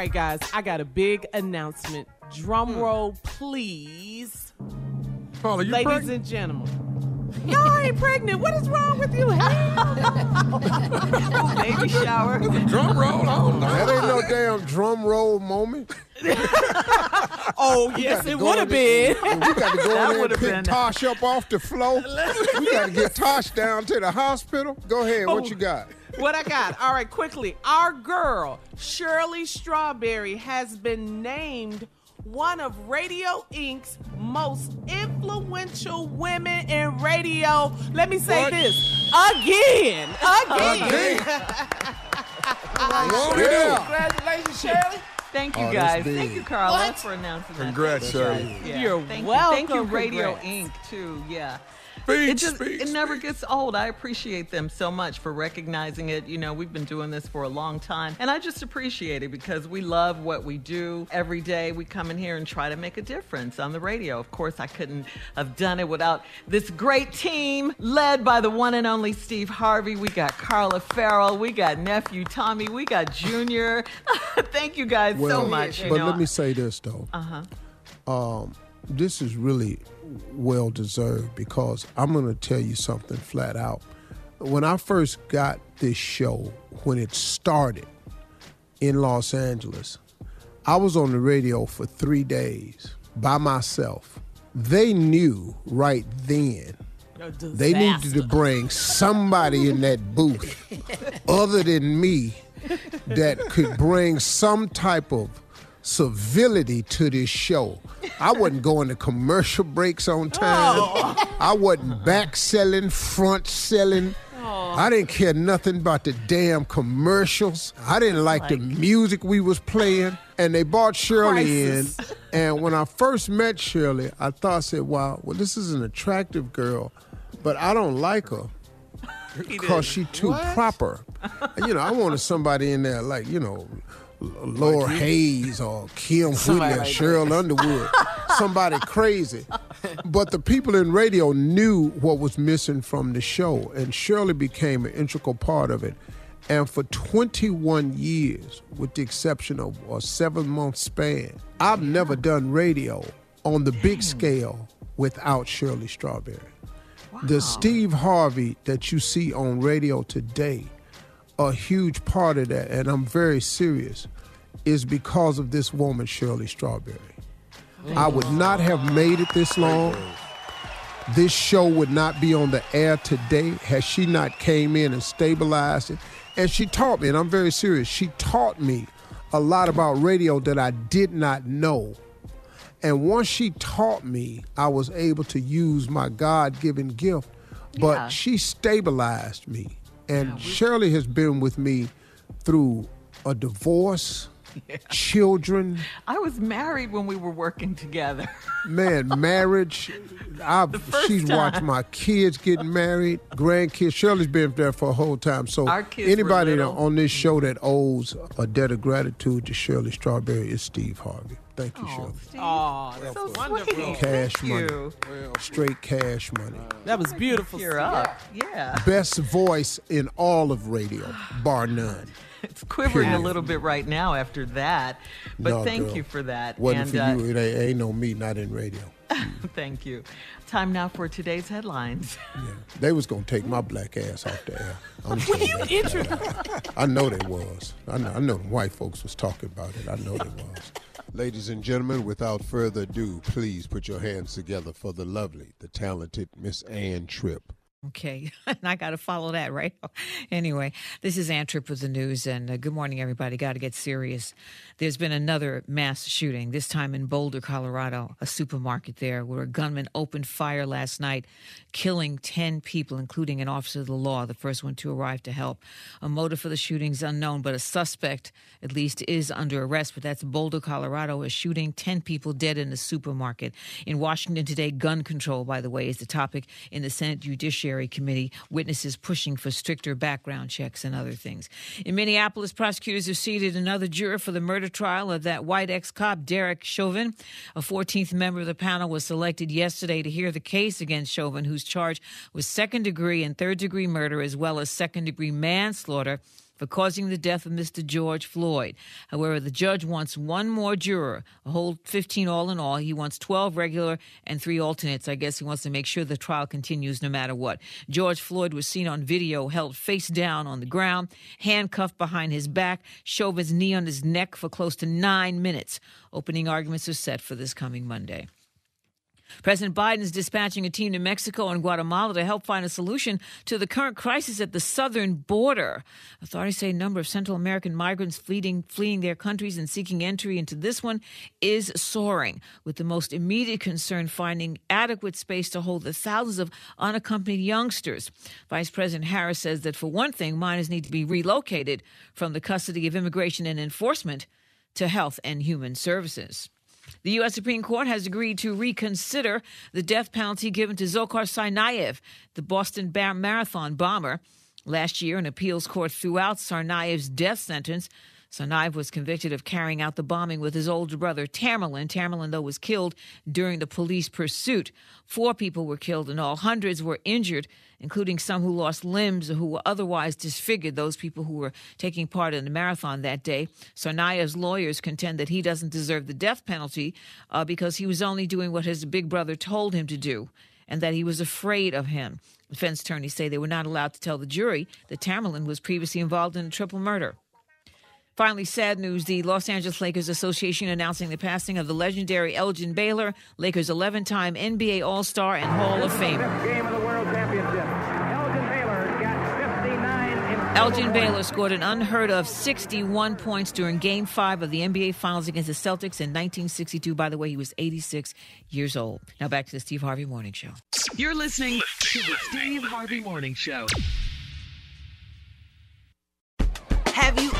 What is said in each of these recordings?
Right, guys, I got a big announcement. Drum hmm. roll, please. Paula, you Ladies pregnant? and gentlemen. No, I ain't pregnant. What is wrong with you? Baby shower. Drum roll? I don't know. That ain't no damn drum roll moment. oh, yes, it would have been. We got to go That in there and pick been- Tosh up off the floor. we got to get Tosh down to the hospital. Go ahead. What Oh. you got? Oh, what I got. All right, quickly. Our girl, Shirley Strawberry, has been named one of Radio Ink's most influential women in radio. Let me say What? this again. Again. Won't? Congratulations, Shirley. Thank you Oh, guys. Thank you, Carla, What? for announcing that. Congrats, Thank you, Shirley. guys. Yeah. You're Thank welcome. You. Thank you, Radio Congrats. Ink. Too. Yeah. Speech, it just speech, it never speech. gets old. I appreciate them so much for recognizing it. You know, we've been doing this for a long time, and I just appreciate it because we love what we do every day. We come in here and try to make a difference on the radio. Of course, I couldn't have done it without this great team led by the one and only Steve Harvey. We got Carla Ferrell, we got nephew Tommy, we got Junior. Thank you guys so much. you But know. let me say this though. uh-huh. Um, this is really well deserved because I'm going to tell you something flat out. When I first got this show, when it started in Los Angeles, I was on the radio for three days by myself. They knew right then they needed to bring somebody in that booth other than me that could bring some type of civility to this show. I wasn't going to commercial breaks on time. I wasn't back selling, front selling. I didn't care nothing about the damn commercials. I didn't like, the music we was playing. And they brought Shirley Crisis. in. And when I first met Shirley, I thought, I said, wow, well, this is an attractive girl, but I don't like her because she too proper. And, you know, I wanted somebody in there like, you know, Laura Hayes or Kym Whitley or Sheryl Underwood, somebody crazy. but the people in radio knew what was missing from the show, and Shirley became an integral part of it. And for 21 years, with the exception of a seven month span, I've never done radio on the big scale without Shirley Strawberry. The Steve Harvey that you see on radio today, a huge part of that, and I'm very serious, is because of this woman, Shirley Strawberry. I would not have made it this long. This show would not be on the air today had she not came in and stabilized it. And she taught me, and I'm very serious, she taught me a lot about radio that I did not know. And once she taught me, I was able to use my God given gift. But Yeah. she stabilized me. And Shirley has been with me through a divorce, children, I was married when we were working together. man, marriage. I've she's watched my kids getting married, grandkids. Shirley's been there for a whole time. So anybody on this show that owes a debt of gratitude to Shirley Strawberry is Steve Harvey. Thank you, Shirley. Oh, that's so wonderful. sweet. Cash Thank money. you. Straight cash money. That was beautiful. You're up. Yeah. Best voice in all of radio, bar none. It's quivering a little bit right now after that. But No, thank girl. you for that. Wasn't and for uh, you, it ain't, ain't no me, not in radio. thank you. Time now for today's headlines. Yeah. They was gonna take my black ass off the air. I'm When you you. intro- I know they was. I know, I know the white folks was talking about it. I know they was. Ladies and gentlemen, without further ado, please put your hands together for the lovely, the talented Miss Ann Tripp. Okay, and I got to follow that, right? Anyway, this is Ann Tripp with the news, and uh, good morning, everybody. Got to get serious. There's been another mass shooting, this time in Boulder, Colorado, a supermarket there, where a gunman opened fire last night, killing 10 people, including an officer of the law, the first one to arrive to help. A motive for the shooting is unknown, but a suspect, at least, is under arrest. But that's Boulder, Colorado, a shooting, 10 people dead in a supermarket. In Washington today, gun control, by the way, is the topic in the Senate Judiciary Committee. Witnesses pushing for stricter background checks and other things. In Minneapolis, prosecutors have seated another juror for the murder trial of that white ex cop, Derek Chauvin. A 14th member of the panel was selected yesterday to hear the case against Chauvin, who's charged with second degree and third degree murder, as well as second degree manslaughter for causing the death of Mr. George Floyd. However, the judge wants one more juror, a whole 15 all in all. He wants 12 regular and three alternates. I guess he wants to make sure the trial continues no matter what. George Floyd was seen on video held face down on the ground, handcuffed behind his back, Chauvin's knee on his neck for close to nine minutes. Opening arguments are set for this coming Monday. President Biden is dispatching a team to Mexico and Guatemala to help find a solution to the current crisis at the southern border. Authorities say a number of Central American migrants fleeing, fleeing their countries and seeking entry into this one is soaring, with the most immediate concern finding adequate space to hold the thousands of unaccompanied youngsters. Vice President Harris says that, for one thing, minors need to be relocated from the custody of immigration and enforcement to health and human services. The U.S. Supreme Court has agreed to reconsider the death penalty given to Dzhokhar Tsarnaev, the Boston Marathon bomber. Last year, an appeals court threw out Tsarnaev's death sentence. Tsarnaev was convicted of carrying out the bombing with his older brother, Tamerlan. Tamerlan, though, was killed during the police pursuit. Four people were killed and all. Hundreds were injured, including some who lost limbs or who were otherwise disfigured, those people who were taking part in the marathon that day. Tsarnaev's lawyers contend that he doesn't deserve the death penalty uh, because he was only doing what his big brother told him to do and that he was afraid of him. Defense attorneys say they were not allowed to tell the jury that Tamerlan was previously involved in a triple murder. Finally, sad news the Los Angeles Lakers Association announcing the passing of the legendary Elgin Baylor, Lakers 11 time NBA All Star and Hall of Famer. Game of the World Championship. Elgin Baylor got 59 in Elgin Baylor scored an unheard of 61 points during Game 5 of the NBA Finals against the Celtics in 1962. By the way, he was 86 years old. Now back to the Steve Harvey Morning Show. You're listening to the Steve Harvey Morning Show.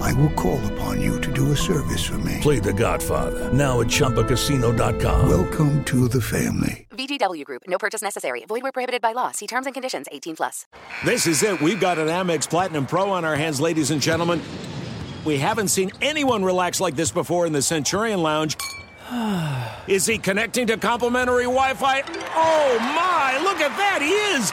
I will call upon you to do a service for me. Play The Godfather now at ChumbaCasino.com. Welcome to the family. VGW Group. No purchase necessary. Void where prohibited by law. See terms and conditions. 18 plus. This is it. We've got an Amex Platinum Pro on our hands, ladies and gentlemen. We haven't seen anyone relax like this before in the Centurion Lounge. Is he connecting to complimentary Wi-Fi? Oh my! Look at that. He is.